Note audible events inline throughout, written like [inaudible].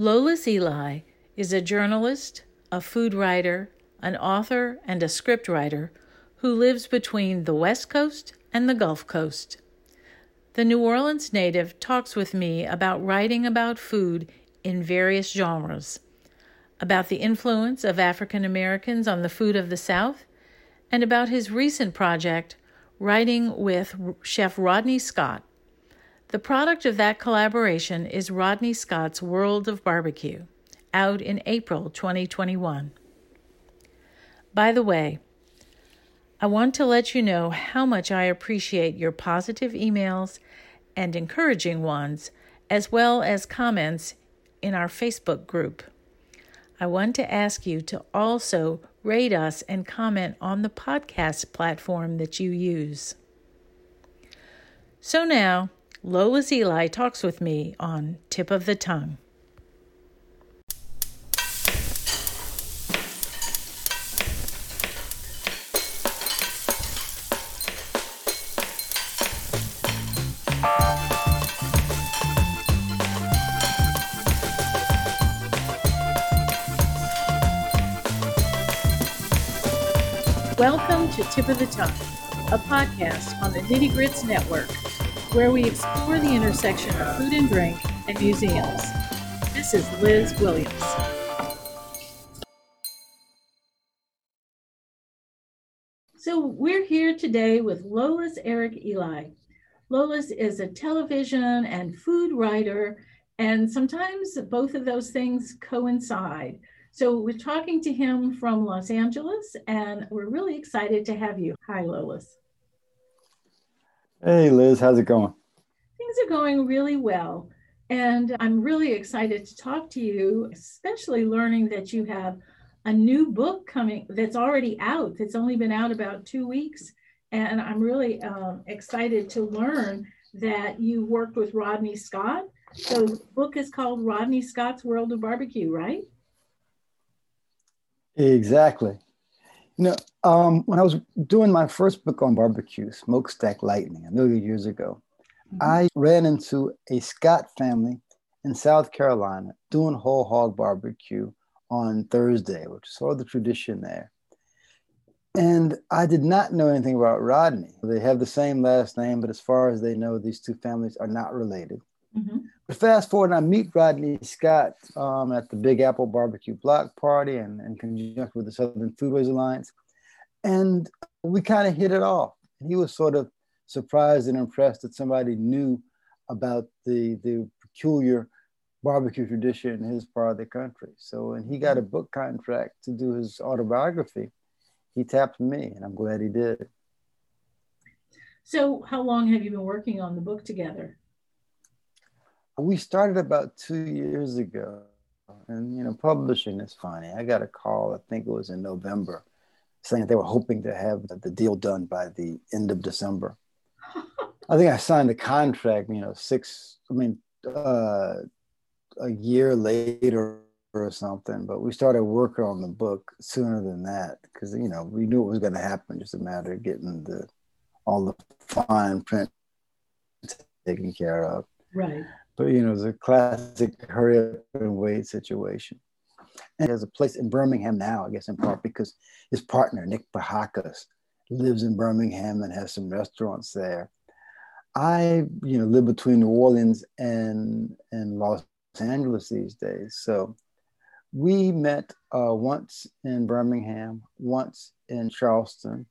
Lolis Elie is a journalist, a food writer, an author, and a scriptwriter who lives between the West Coast and the Gulf Coast. The New Orleans native talks with me about writing about food in various genres, about the influence of African Americans on the food of the South, and about his recent project, writing with Chef Rodney Scott. The product of that collaboration is Rodney Scott's World of Barbecue, out in April 2021. By the way, I want to let you know how much I appreciate your positive emails and encouraging ones, as well as comments in our Facebook group. I want to ask you to also rate us and comment on the podcast platform that you use. So now, Lolis Elie talks with me on Tip of the Tongue. Welcome to Tip of the Tongue, a podcast on the Nitty Grits Network, where we explore the intersection of food and drink and museums. This is Liz Williams. So, we're here today with Lolis Eric Elie. Lolis is a television and food writer, and sometimes both of those things coincide. So we're talking to him from Los Angeles, and we're really excited to have you. Hi, Lolis. Hey, Liz, how's it going? Things are going really well. And I'm really excited to talk to you, especially learning that you have a new book coming that's already out, that's only been out about two weeks. And I'm really um, excited to learn that you worked with Rodney Scott. So the book is called Rodney Scott's World of Barbecue, right? Exactly. You know, um, when I was doing my first book on barbecue, Smokestack Lightning, a million years ago, mm-hmm. I ran into a Scott family in South Carolina doing whole hog barbecue on Thursday, which is sort of the tradition there. And I did not know anything about Rodney. They have the same last name, but as far as they know, these two families are not related. Mm-hmm. But fast forward, I meet Rodney Scott um, at the Big Apple Barbecue Block Party and in conjunction with the Southern Foodways Alliance. And we kind of hit it off. He was sort of surprised and impressed that somebody knew about the, the peculiar barbecue tradition in his part of the country. So when he got a book contract to do his autobiography, he tapped me, and I'm glad he did. So, how long have you been working on the book together? we started about two years ago and you know publishing is funny i got a call i think it was in november saying they were hoping to have the deal done by the end of december. I think i signed the contract you know six i mean uh, a year later or something but we started working on the book sooner than that because you know we knew it was going to happen. Just a matter of getting the all the fine print taken care of. Right. But you know, it's a classic hurry up and wait situation. And there's a place in Birmingham now, I guess in part because his partner, Nick Pihakis, lives in Birmingham and has some restaurants there. I, you know, live between New Orleans and, and Los Angeles these days. So we met uh, once in Birmingham, once in Charleston,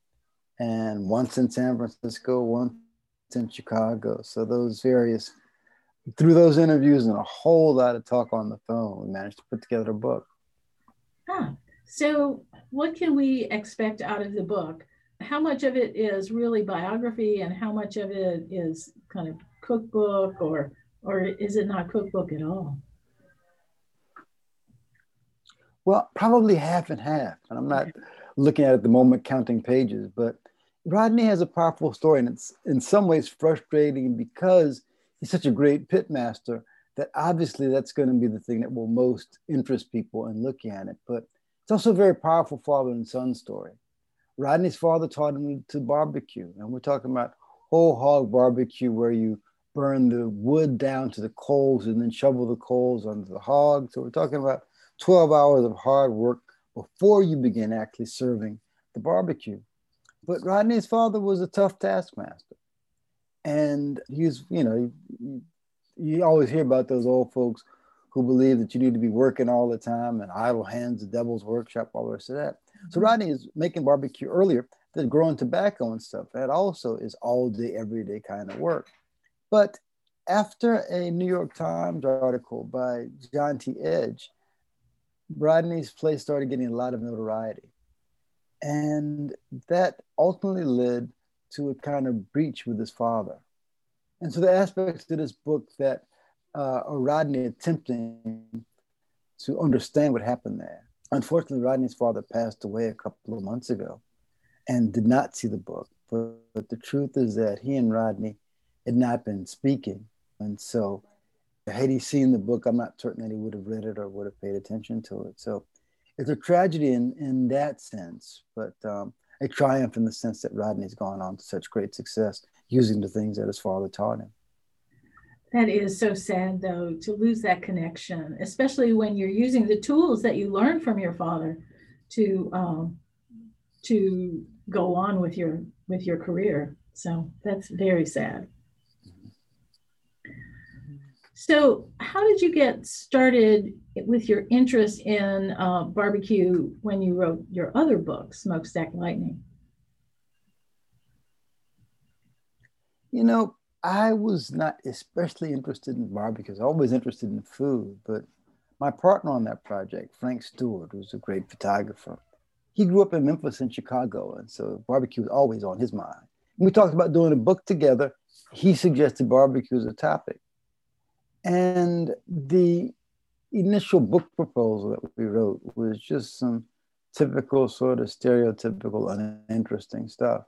and once in San Francisco, once in Chicago. So those various through those interviews and a whole lot of talk on the phone, we managed to put together a book. Huh. So, what can we expect out of the book? How much of it is really biography, and how much of it is kind of cookbook, or or is it not cookbook at all? Well, probably half and half. And I'm not looking at it at the moment counting pages, but Rodney has a powerful story, and it's in some ways frustrating because he's such a great pitmaster that obviously that's going to be the thing that will most interest people in looking at it. But it's also a very powerful father and son story. Rodney's father taught him to barbecue, and we're talking about whole hog barbecue where you burn the wood down to the coals and then shovel the coals onto the hog. So we're talking about 12 hours of hard work before you begin actually serving the barbecue. But Rodney's father was a tough taskmaster. And he was, you know, you, always hear about those old folks who believe that you need to be working all the time and idle hands, the devil's workshop, all the rest of that. So mm-hmm. Rodney is making barbecue earlier than growing tobacco and stuff. That also is all day, everyday kind of work. But after a New York Times article by John T. Edge, Rodney's place started getting a lot of notoriety. And that ultimately led to a kind of breach with his father. And so the aspects of this book that uh, are Rodney attempting to understand what happened there. Unfortunately, Rodney's father passed away a couple of months ago and did not see the book. But, but the truth is that he and Rodney had not been speaking. And so, had he seen the book, I'm not certain that he would have read it or would have paid attention to it. So, it's a tragedy in, in that sense, but um, a triumph in the sense that Rodney's gone on to such great success using the things that his father taught him. That is so sad, though, to lose that connection, especially when you're using the tools that you learned from your father to um, to go on with your with your career. So that's very sad. So, how did you get started with your interest in uh, barbecue when you wrote your other book, Smokestack Lightning? You know, I was not especially interested in barbecue. I was always interested in food, but my partner on that project, Frank Stewart, who's a great photographer, he grew up in Memphis and Chicago, and so barbecue was always on his mind. we talked about doing a book together. He suggested barbecue as a topic. And the initial book proposal that we wrote was just some typical, sort of stereotypical, uninteresting stuff.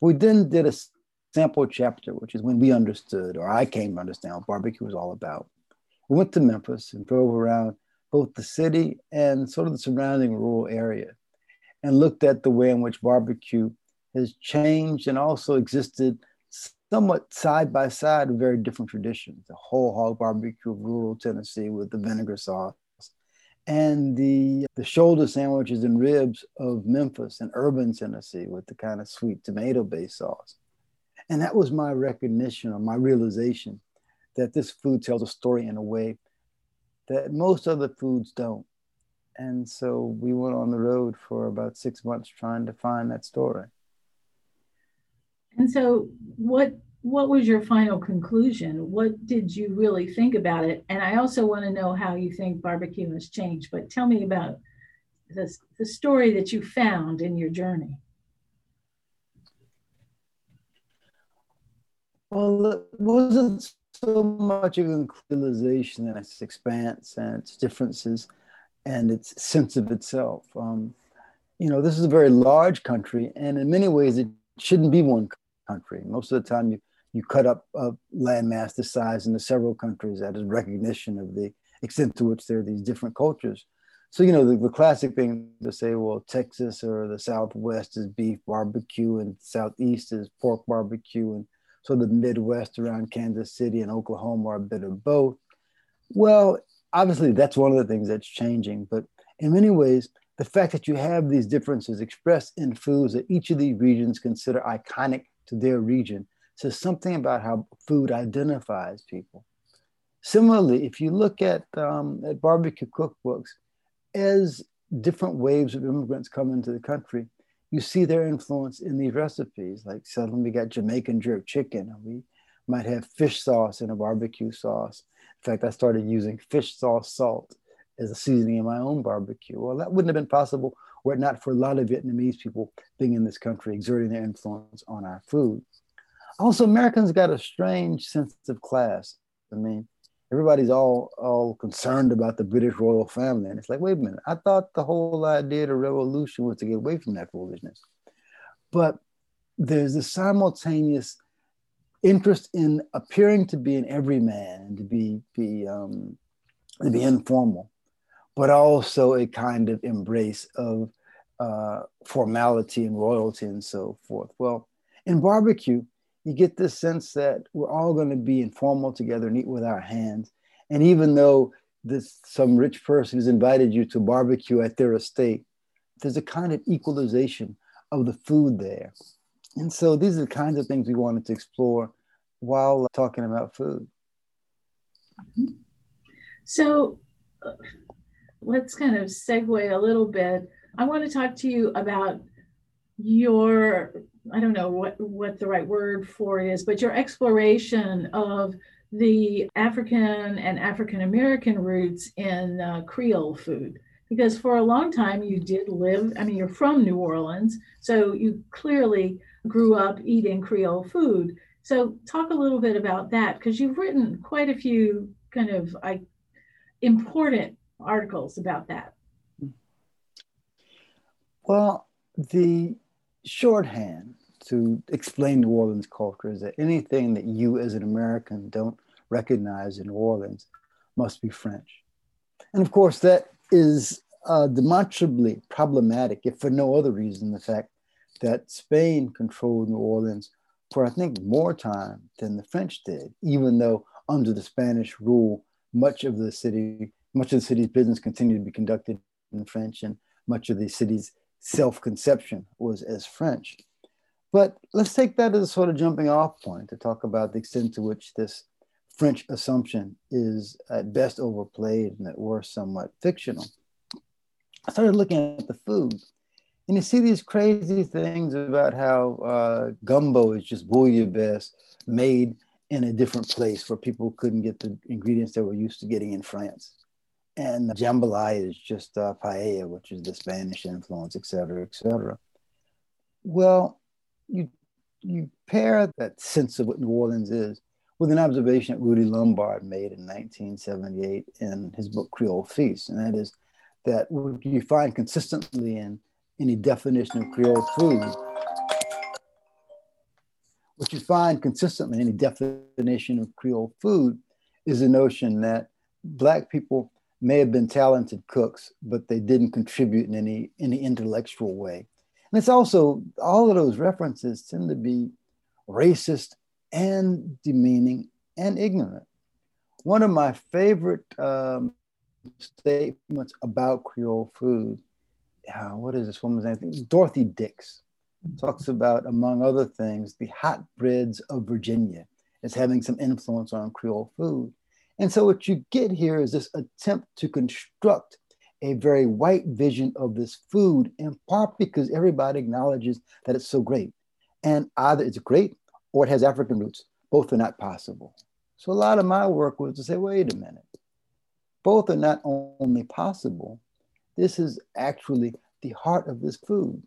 We then did a sample chapter, which is when we understood, or I came to understand what barbecue was all about. We went to Memphis and drove around both the city and sort of the surrounding rural area and looked at the way in which barbecue has changed and also existed somewhat side by side with very different traditions. The whole hog barbecue of rural Tennessee with the vinegar sauce, and the, the shoulder sandwiches and ribs of Memphis and urban Tennessee with the kind of sweet tomato based sauce. And that was my recognition or my realization that this food tells a story in a way that most other foods don't. And so we went on the road for about six months trying to find that story. And so what what was your final conclusion? What did you really think about it? And I also want to know how you think barbecue has changed, but tell me about the, the story that you found in your journey. Well, it wasn't so much of an realization and its expanse and its differences and its sense of itself. Um, you know, this is a very large country, and in many ways, it shouldn't be one country. Most of the time, you you cut up a landmass this size into several countries. That is recognition of the extent to which there are these different cultures. So, you know, the, the classic thing to say, well, Texas or the Southwest is beef barbecue, and Southeast is pork barbecue, and so the Midwest around Kansas City and Oklahoma are a bit of both. Well, obviously, that's one of the things that's changing. But in many ways, the fact that you have these differences expressed in foods that each of these regions consider iconic to their region says something about how food identifies people. Similarly, if you look at, um, at barbecue cookbooks, as different waves of immigrants come into the country, you see their influence in these recipes. Like suddenly we got Jamaican jerk chicken. We might have fish sauce in a barbecue sauce. In fact, I started using fish sauce salt as a seasoning in my own barbecue. Well, that wouldn't have been possible were it not for a lot of Vietnamese people being in this country, exerting their influence on our food. Also, Americans got a strange sense of class. I mean, everybody's all all concerned about the British royal family, and it's like, wait a minute, I thought the whole idea of the revolution was to get away from that foolishness. But there's a simultaneous interest in appearing to be an everyman and to be be um, to be informal, but also a kind of embrace of uh, formality and royalty and so forth. Well, in barbecue, you get this sense that we're all going to be informal together and eat with our hands. And even though this some rich person has invited you to barbecue at their estate, there's a kind of equalization of the food there. And so these are the kinds of things we wanted to explore while talking about food. So uh, let's kind of segue a little bit. I want to talk to you about your I don't know what what the right word for it is, but your exploration of the African and African American roots in uh, Creole food. Because for a long time you did live, I mean, you're from New Orleans, so you clearly grew up eating Creole food. So talk a little bit about that because you've written quite a few kind of I, important articles about that. Well, the shorthand to explain New Orleans culture is that anything that you as an American don't recognize in New Orleans must be French. And of course, that is uh, demonstrably problematic, if for no other reason, the fact that Spain controlled New Orleans for, I think, more time than the French did, even though under the Spanish rule, much of the city, much of the city's business continued to be conducted in French, and much of the city's self-conception was as French. But let's take that as a sort of jumping off point to talk about the extent to which this French assumption is at best overplayed and at worst somewhat fictional. I started looking at the food, and you see these crazy things about how uh, gumbo is just bouillabaisse made in a different place where people couldn't get the ingredients they were used to getting in France. And jambalaya is just uh, paella, which is the Spanish influence, et cetera, et cetera. Well, you you pair that sense of what New Orleans is with an observation that Rudy Lombard made in 1978 in his book Creole Feast, and that is that what you find consistently in any definition of Creole food, what you find consistently in any definition of Creole food is the notion that Black people may have been talented cooks, but they didn't contribute in any, any intellectual way. And it's also, all of those references tend to be racist and demeaning and ignorant. One of my favorite um, statements about Creole food, uh, what is this woman's name? It's Dorothy Dix talks about, among other things, the hot breads of Virginia as having some influence on Creole food. And so what you get here is this attempt to construct a very white vision of this food, in part because everybody acknowledges that it's so great. And either it's great or it has African roots. Both are not possible. So a lot of my work was to say, wait a minute. Both are not only possible, this is actually the heart of this food.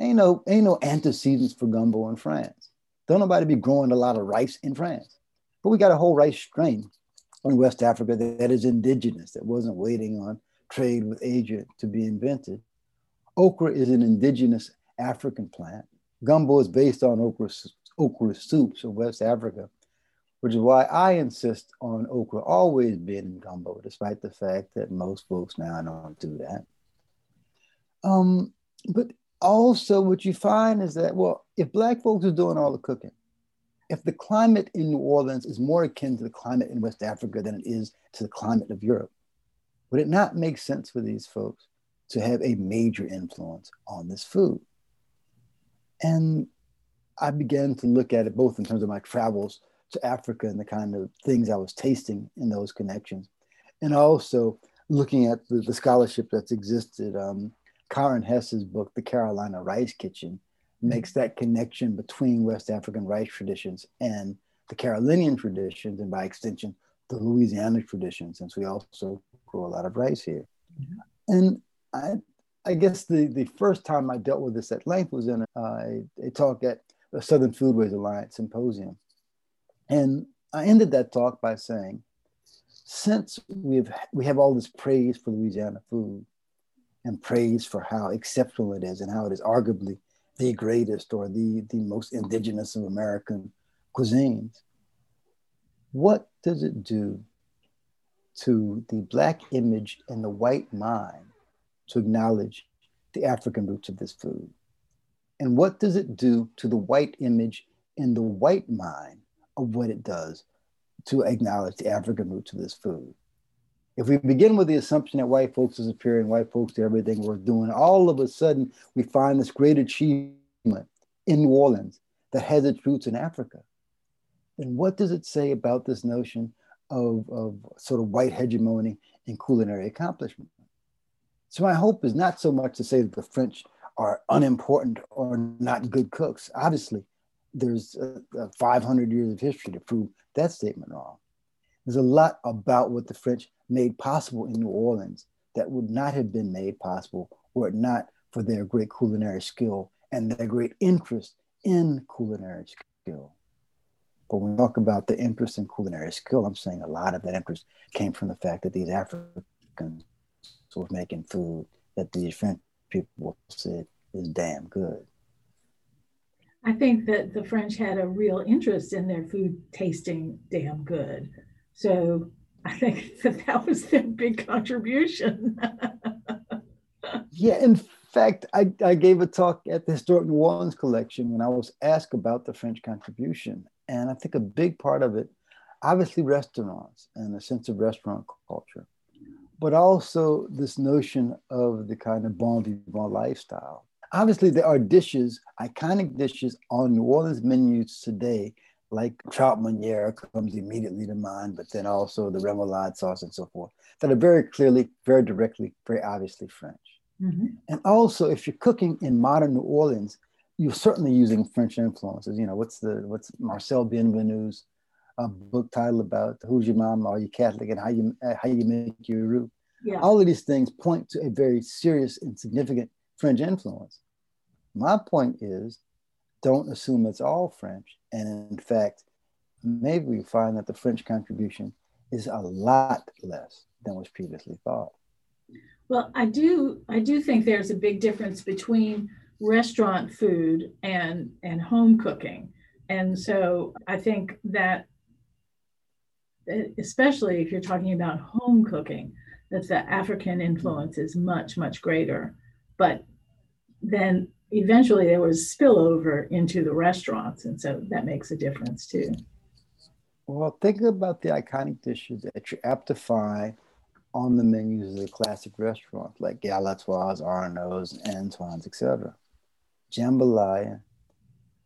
Ain't no, ain't no antecedents for gumbo in France. Don't nobody be growing a lot of rice in France. But we got a whole rice strain in West Africa that, is indigenous, that wasn't waiting on trade with Asia to be invented. Okra is an indigenous African plant. Gumbo is based on okra, okra soups of West Africa, which is why I insist on okra always being in gumbo, despite the fact that most folks now don't do that. Um, but also, what you find is that, well, if Black folks are doing all the cooking, if the climate in New Orleans is more akin to the climate in West Africa than it is to the climate of Europe, would it not make sense for these folks to have a major influence on this food? And I began to look at it both in terms of my travels to Africa and the kind of things I was tasting in those connections, and also looking at the, the scholarship that's existed. Um, Karen Hess's book, The Carolina Rice Kitchen, makes that connection between West African rice traditions and the Carolinian traditions, and by extension, the Louisiana tradition, since we also grow a lot of rice here. Mm-hmm. And I, I guess the, the first time I dealt with this at length was in a, a talk at the Southern Foodways Alliance symposium. And I ended that talk by saying, since we've we have all this praise for Louisiana food and praise for how exceptional it is and how it is arguably the greatest or the, the most indigenous of American cuisines, what does it do to the Black image and the white mind to acknowledge the African roots of this food? And what does it do to the white image and the white mind of what it does to acknowledge the African roots of this food. If we begin with the assumption that white folks are superior and white folks do everything worth doing, all of a sudden we find this great achievement in New Orleans that has its roots in Africa. And what does it say about this notion of, of sort of white hegemony in culinary accomplishment? So my hope is not so much to say that the French are unimportant or not good cooks. Obviously, there's uh, uh, 500 years of history to prove that statement wrong. There's a lot about what the French made possible in New Orleans that would not have been made possible were it not for their great culinary skill and their great interest in culinary skill. But when we talk about the interest in culinary skill, I'm saying a lot of that interest came from the fact that these Africans were making food that these French people said is damn good. I think that the French had a real interest in their food tasting damn good. So I think [laughs] that that was their big contribution. yeah, in fact, I, I gave a talk at the Historic New Orleans collection when I was asked about the French contribution. And I think a big part of it, obviously, restaurants and a sense of restaurant culture, but also this notion of the kind of bon vivant lifestyle. Obviously, there are dishes, iconic dishes on New Orleans menus today like trout meuniere comes immediately to mind, but then also the remoulade sauce and so forth, that are very clearly, very directly, very obviously French. Mm-hmm. And also, if you're cooking in modern New Orleans, you're certainly using French influences. You know, what's the what's Marcelle Bienvenu's uh, book title about who's your mom, are you Catholic, and how you uh, how you make your roux. Yeah. All of these things point to a very serious and significant French influence. My point is don't assume it's all French. And in fact, maybe we find that the French contribution is a lot less than was previously thought. Well, I do I do think there's a big difference between restaurant food and and home cooking. And so I think that especially if you're talking about home cooking, that the African influence is much, much greater. But then eventually there was spillover into the restaurants, and so that makes a difference too. Well, think about the iconic dishes that you're apt to find on the menus of the classic restaurants like Galatoire's, Arnaud's, Antoine's, etc. Jambalaya,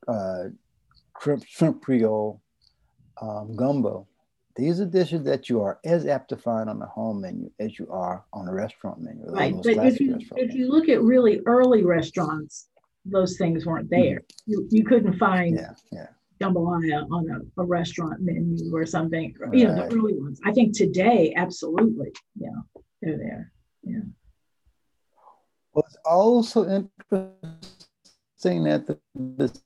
uh, shrimp, shrimp creole, um, gumbo. These are dishes that you are as apt to find on the home menu as you are on a restaurant menu. Right, but if you, if you look at really early restaurants, those things weren't hmm. there. You, you couldn't find yeah, yeah. jambalaya on a, a restaurant menu or something. Right. You know, the early ones. I think today, absolutely, yeah, they're there. Yeah. Well, it's also interesting that the, the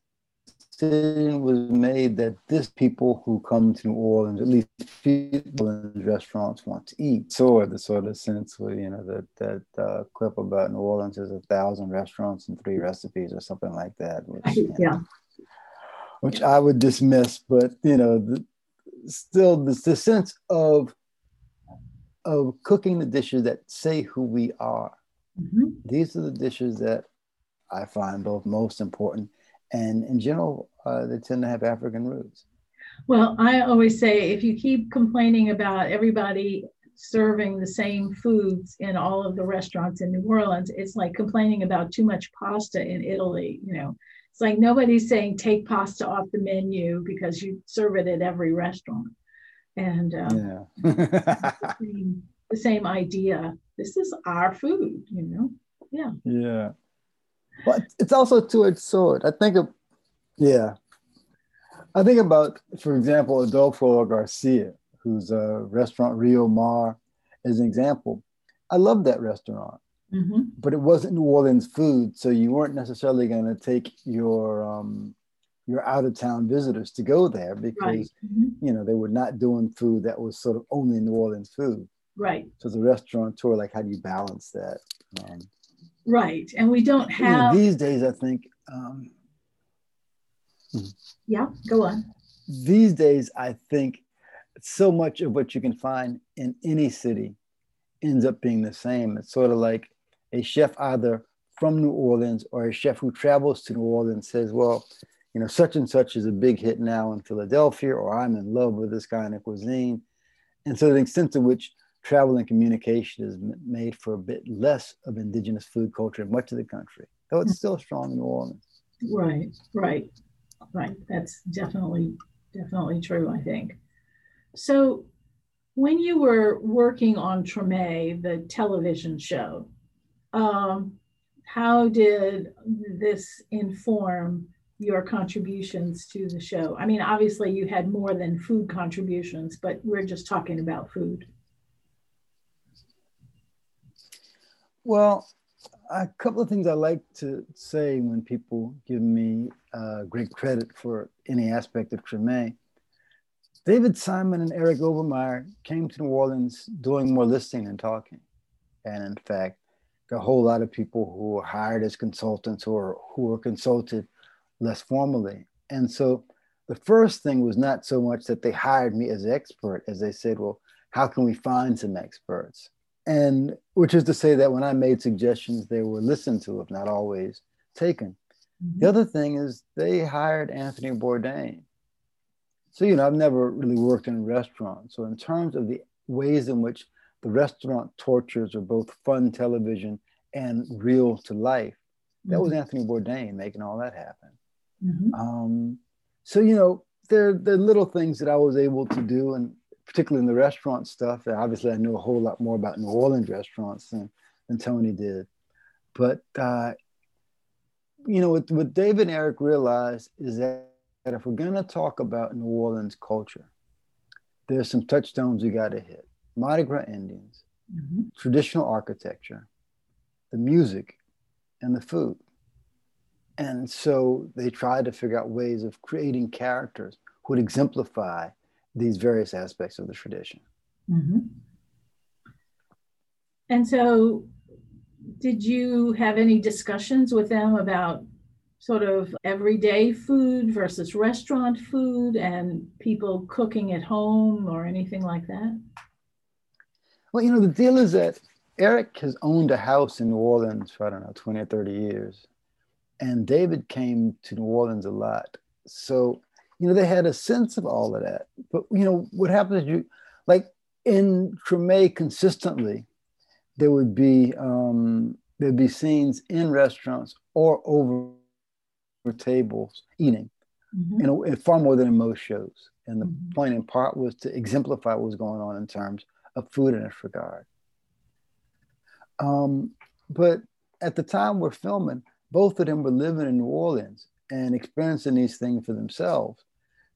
decision was made that this people who come to New Orleans, at least people in restaurants, want to eat. So the sort of sense where you know that that uh, clip about New Orleans is a thousand restaurants and three recipes or something like that. Which, yeah. Know, which. I would dismiss, but you know, the, still the, the sense of of cooking the dishes that say who we are. Mm-hmm. These are the dishes that I find both most important and in general, uh, they tend to have African roots. Well, I always say if you keep complaining about everybody serving the same foods in all of the restaurants in New Orleans, it's like complaining about too much pasta in Italy. You know, it's like nobody's saying take pasta off the menu because you serve it at every restaurant. And um, yeah. [laughs] the, same, idea. This is our food, you know? Yeah. Yeah. But it's also two-edged sword. I think of, yeah. I think about, for example, Adolfo Garcia, who's a restaurant Rio Mar, as an example. I love that restaurant, mm-hmm. but it wasn't New Orleans food, so you weren't necessarily going to take your um, your out of town visitors to go there because right. mm-hmm. you know they were not doing food that was sort of only New Orleans food. Right. So the restaurateur, like how do you balance that? Um, Right. And we don't have. these days, I think. Um, hmm. yeah, go on. These days, I think so much of what you can find in any city ends up being the same. It's sort of like a chef either from New Orleans or a chef who travels to New Orleans says, well, you know, such and such is a big hit now in Philadelphia, or I'm in love with this kind of cuisine. And so the extent to which travel and communication is made for a bit less of indigenous food culture in much of the country, though it's still strong in New Orleans. Right, right, right. That's definitely, definitely true, I think. So when you were working on Treme, the television show, um, how did this inform your contributions to the show? I mean, obviously you had more than food contributions, but we're just talking about food. Well, a couple of things I like to say when people give me uh, great credit for any aspect of Treme. David Simon and Eric Overmyer came to New Orleans doing more listening than talking. And in fact, a whole lot of people who were hired as consultants or who were consulted less formally. And so the first thing was not so much that they hired me as expert as they said, well, how can we find some experts? And which is to say that when I made suggestions, they were listened to, if not always taken. Mm-hmm. The other thing is they hired Anthony Bourdain. So, you know, I've never really worked in a restaurant. So, in terms of the ways in which the restaurant tortures are both fun television and real to life. That mm-hmm. was Anthony Bourdain making all that happen. Mm-hmm. Um, so you know, there there are little things that I was able to do, and particularly in the restaurant stuff. Obviously, I knew a whole lot more about New Orleans restaurants than than Tony did. But uh, you know, what, what David and Eric realized is that, that if we're going to talk about New Orleans culture, there's some touchstones we got to hit. Mardi Gras Indians, mm-hmm. traditional architecture, the music, and the food. And so they tried to figure out ways of creating characters who would exemplify these various aspects of the tradition. Mm-hmm. And so, did you have any discussions with them about sort of everyday food versus restaurant food and people cooking at home or anything like that? Well, you know, the deal is that Eric has owned a house in New Orleans for, I don't know, 20 or 30 years. And David came to New Orleans a lot. So, you know, they had a sense of all of that. But, you know, what happens is you, like in Treme consistently, there would be, um, there'd be scenes in restaurants or over tables eating, mm-hmm. you know, far more than in most shows. And the mm-hmm. point in part was to exemplify what was going on in terms of food in this regard. Um, but at the time we're filming, both of them were living in New Orleans and experiencing these things for themselves.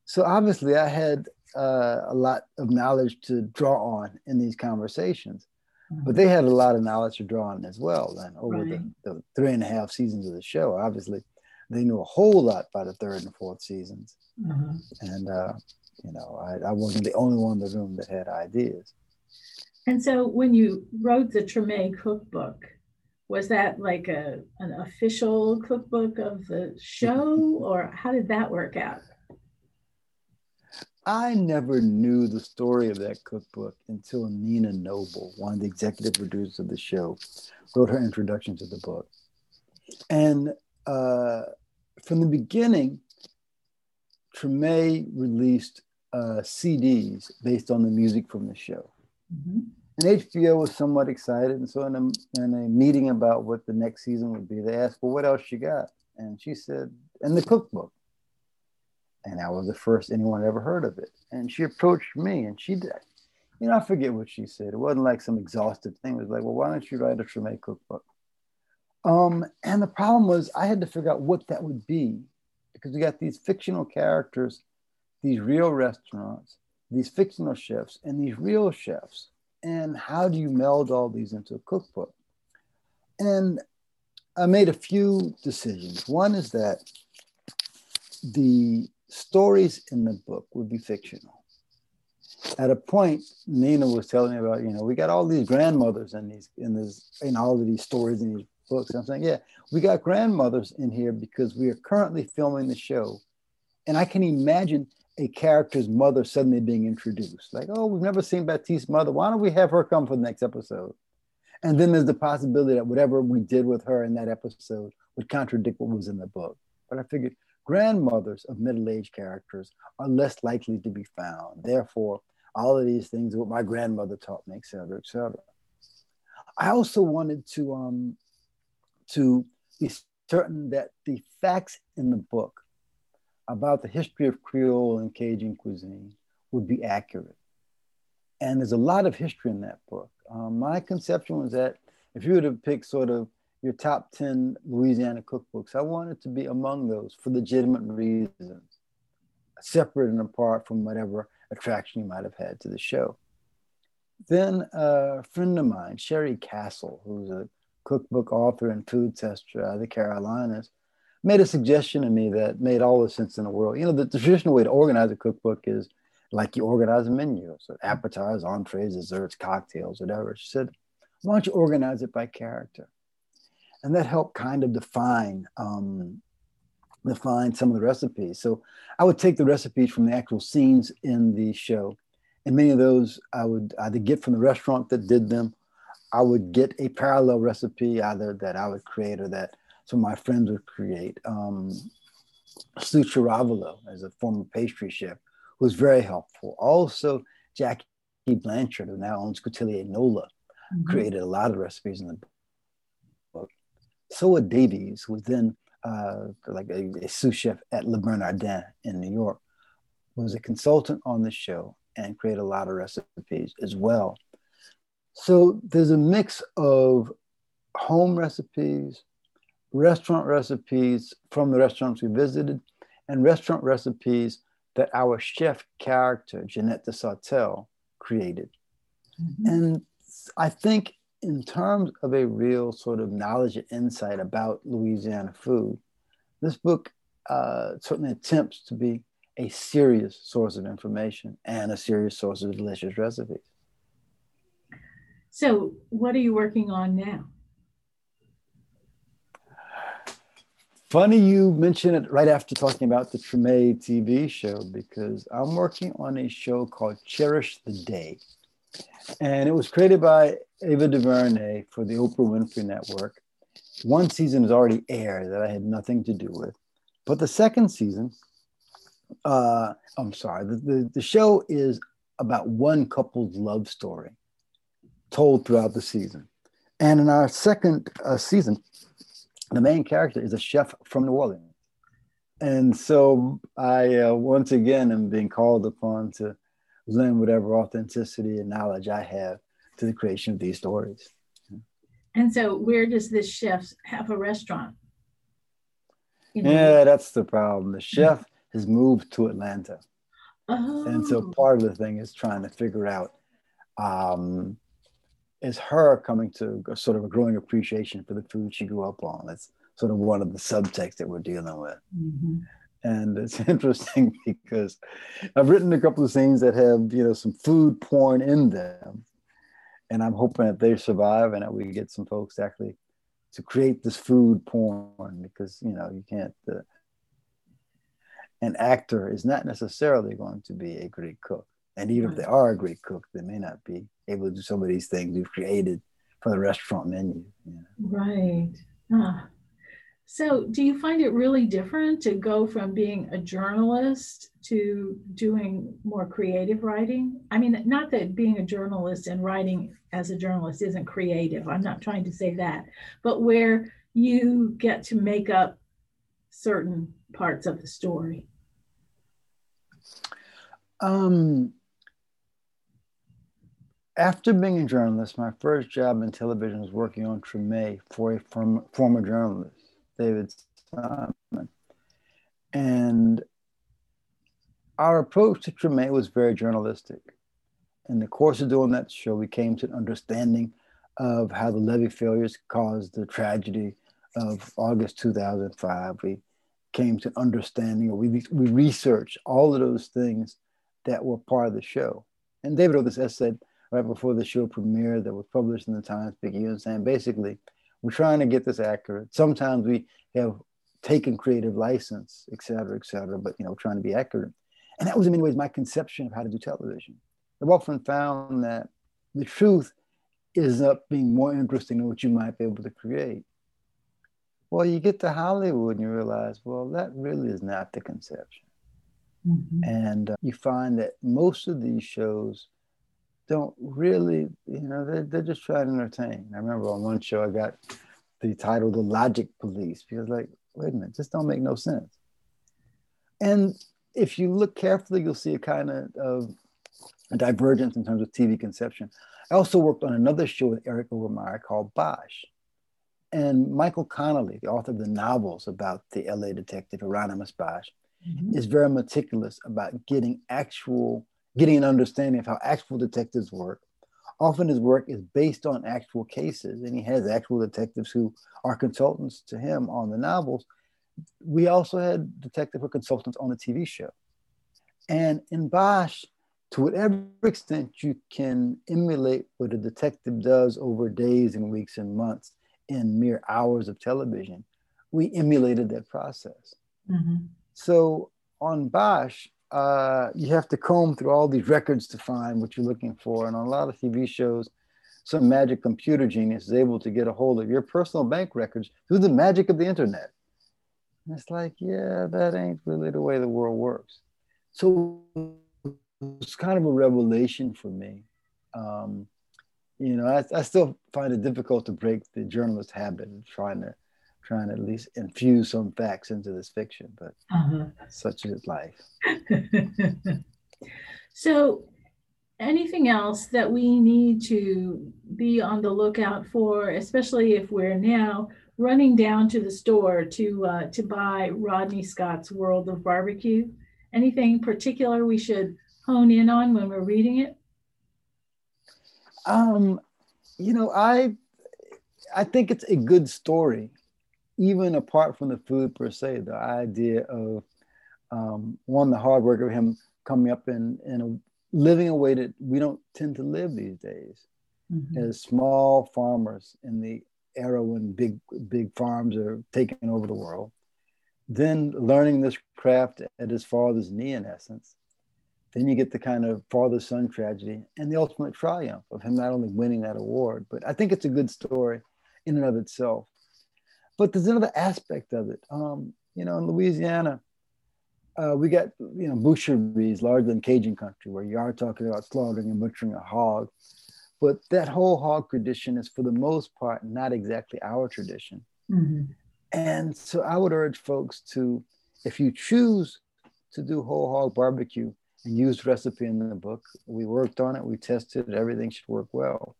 So obviously, I had uh, a lot of knowledge to draw on in these conversations, mm-hmm. but they had a lot of knowledge to draw on as well. Then over right. the, the, three and a half seasons of the show, obviously, they knew a whole lot by the third and fourth seasons. Mm-hmm. And uh, you know, I, I wasn't the only one in the room that had ideas. And so when you wrote the Treme cookbook, was that like a an official cookbook of the [laughs] show or how did that work out? I never knew the story of that cookbook until Nina Noble, one of the executive producers of the show, wrote her introduction to the book. And uh, from the beginning, Treme released uh, CDs based on the music from the show. Mm-hmm. And HBO was somewhat excited. And so, in a, in a meeting about what the next season would be, they asked, Well, what else you got? And she said, And the cookbook. And that was the first anyone ever heard of it. And she approached me and she did. You know, I forget what she said. It wasn't like some exhaustive thing. It was like, Well, why don't you write a Treme cookbook? Um, and the problem was, I had to figure out what that would be because we got these fictional characters, these real restaurants, these fictional chefs, and these real chefs and how do you meld all these into a cookbook? And I made a few decisions. One is that the stories in the book would be fictional. At a point, Nina was telling me about, you know, we got all these grandmothers in these in this in all of these stories in these books. I'm saying, yeah, we got grandmothers in here because we are currently filming the show. And I can imagine a character's mother suddenly being introduced. Like, oh, we've never seen Baptiste's mother. Why don't we have her come for the next episode? And then there's the possibility that whatever we did with her in that episode would contradict what was in the book. But I figured grandmothers of middle-aged characters are less likely to be found. Therefore, all of these things, what my grandmother taught me, et cetera, et cetera. I also wanted to um, to be certain that the facts in the book about the history of Creole and Cajun cuisine would be accurate. And there's a lot of history in that book. Um, my conception was that if you were to pick sort of your top 10 Louisiana cookbooks, I wanted to be among those for legitimate reasons, separate and apart from whatever attraction you might have had to the show. Then a friend of mine, Sheri Castle, who's a cookbook author and food tester out of the Carolinas, made a suggestion to me that made all the sense in the world. You know, the, the traditional way to organize a cookbook is like you organize a menu, so appetizers, entrees, desserts, cocktails, whatever. She said, why don't you organize it by character? And that helped kind of define um, define some of the recipes. So I would take the recipes from the actual scenes in the show, and many of those I would either get from the restaurant that did them, I would get a parallel recipe either that I would create or that some of my friends would create. Um, Sue Chiaravalo, as a former pastry chef, was very helpful. Also, Jackie Blanchard, who now owns Coutelier Nola, mm-hmm. created a lot of recipes in the book. Soa Davies, who was then uh, like a, a, sous chef at Le Bernardin in New York, was a consultant on the show and created a lot of recipes as well. So there's a mix of home recipes, restaurant recipes from the restaurants we visited, and restaurant recipes that our chef character, Janette Desautel, created. Mm-hmm. And I think, in terms of a real sort of knowledge and insight about Louisiana food, this book uh, certainly attempts to be a serious source of information and a serious source of delicious recipes. So, what are you working on now? Funny you mention it right after talking about the Treme TV show because I'm working on a show called Cherish the Day. And it was created by Ava DuVernay for the Oprah Winfrey Network. One season has already aired that I had nothing to do with. But the second season, uh, I'm sorry, the, the, the show is about one couple's love story told throughout the season. And in our second uh, season, the main character is a chef from New Orleans. And so I uh, once again am being called upon to lend whatever authenticity and knowledge I have to the creation of these stories. And so, where does this chef have a restaurant? Yeah, that's the problem. The chef [laughs] has moved to Atlanta. Oh. And so, oh. part of the thing is trying to figure out um, is her coming to a sort of a growing appreciation for the food she grew up on. That's sort of one of the subtexts that we're dealing with. Mm-hmm. And it's [laughs] interesting because I've written a couple of scenes that have, you know, some food porn in them. And I'm hoping that they survive and that we get some folks to actually to create this food porn because, you know, you can't, uh, an actor is not necessarily going to be a great cook. And even if they are a great cook, they may not be able to do some of these things we've created for the restaurant menu. Right. Ah. So, do you find it really different to go from being a journalist to doing more creative writing? I mean, not that being a journalist and writing as a journalist isn't creative, I'm not trying to say that, but where you get to make up certain parts of the story. Um, after being a journalist, my first job in television was working on Treme for a form, former journalist, David Simon. And our approach to Treme was very journalistic. In the course of doing that show, we came to an understanding of how the levee failures caused the tragedy of August 2005. We came to understanding, or we, we researched all of those things that were part of the show. And David wrote this essay right before the show premiered that was published in the Times Picayune saying basically, we're trying to get this accurate. Sometimes we have taken creative license, et cetera, et cetera, but you know, trying to be accurate. And that was in many ways my conception of how to do television. I've often found that the truth is up being more interesting than what you might be able to create. Well, you get to Hollywood and you realize, well, that really is not the conception. Mm-hmm. And uh, you find that most of these shows don't really, you know, they're, they're just trying to entertain. I remember on one show I got the title The Logic Police because, like, wait a minute, just don't make no sense. And if you look carefully, you'll see a kind of, of a divergence in terms of TV conception. I also worked on another show with Eric Overmyer called Bosch. And Michael Connelly, the author of the novels about the LA detective Hieronymus Bosch, mm-hmm. is very meticulous about getting actual, getting an understanding of how actual detectives work. Often his work is based on actual cases, and he has actual detectives who are consultants to him on the novels. We also had detective or consultants on the TV show. And in Bosch, to whatever extent you can emulate what a detective does over days and weeks and months in mere hours of television, we emulated that process. Mm-hmm. So on Bosch, uh, you have to comb through all these records to find what you're looking for. And on a lot of TV shows, some magic computer genius is able to get a hold of your personal bank records through the magic of the internet. And it's like, yeah, that ain't really the way the world works. So it's kind of a revelation for me. Um, you know, I, I still find it difficult to break the journalist habit of trying to trying to at least infuse some facts into this fiction, but uh-huh. such is life. [laughs] so, anything else that we need to be on the lookout for, especially if we're now running down to the store to uh, to buy Rodney Scott's World of Barbecue? Anything particular we should hone in on when we're reading it? Um, you know, I I think it's a good story even apart from the food per se, the idea of um, one, the hard work of him coming up and and living a way that we don't tend to live these days, mm-hmm. as small farmers in the era when big big farms are taking over the world. Then learning this craft at his father's knee, in essence. Then you get the kind of father son tragedy and the ultimate triumph of him not only winning that award, but I think it's a good story in and of itself. But there's another aspect of it. Um, you know, in Louisiana, uh, we got you know boucheries larger than Cajun country, where you are talking about slaughtering and butchering a hog. But that whole hog tradition is, for the most part, not exactly our tradition. Mm-hmm. And so I would urge folks to, if you choose to do whole hog barbecue and use recipe in the book, we worked on it, we tested it, everything should work well.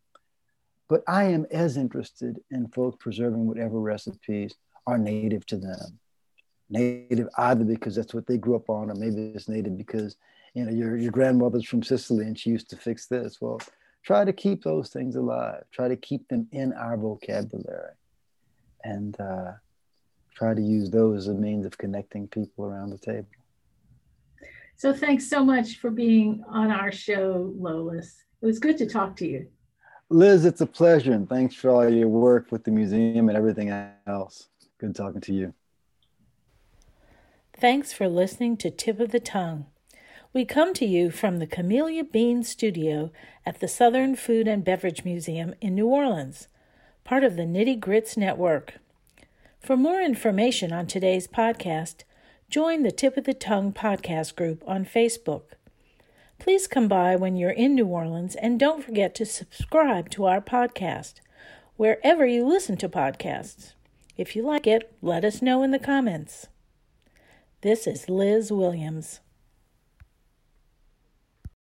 But I am as interested in folks preserving whatever recipes are native to them. Native either because that's what they grew up on, or maybe it's native because you know your, your grandmother's from Sicily and she used to fix this. Well, try to keep those things alive. Try to keep them in our vocabulary, and uh, try to use those as a means of connecting people around the table. So thanks so much for being on our show, Lolis. It was good to talk to you. Liz, it's a pleasure, and thanks for all your work with the museum and everything else. Good talking to you. Thanks for listening to Tip of the Tongue. We come to you from the Camellia Bean Studio at the Southern Food and Beverage Museum in New Orleans, part of the Nitty Grits Network. For more information on today's podcast, join the Tip of the Tongue podcast group on Facebook. Please come by when you're in New Orleans and don't forget to subscribe to our podcast wherever you listen to podcasts. If you like it, let us know in the comments. This is Liz Williams.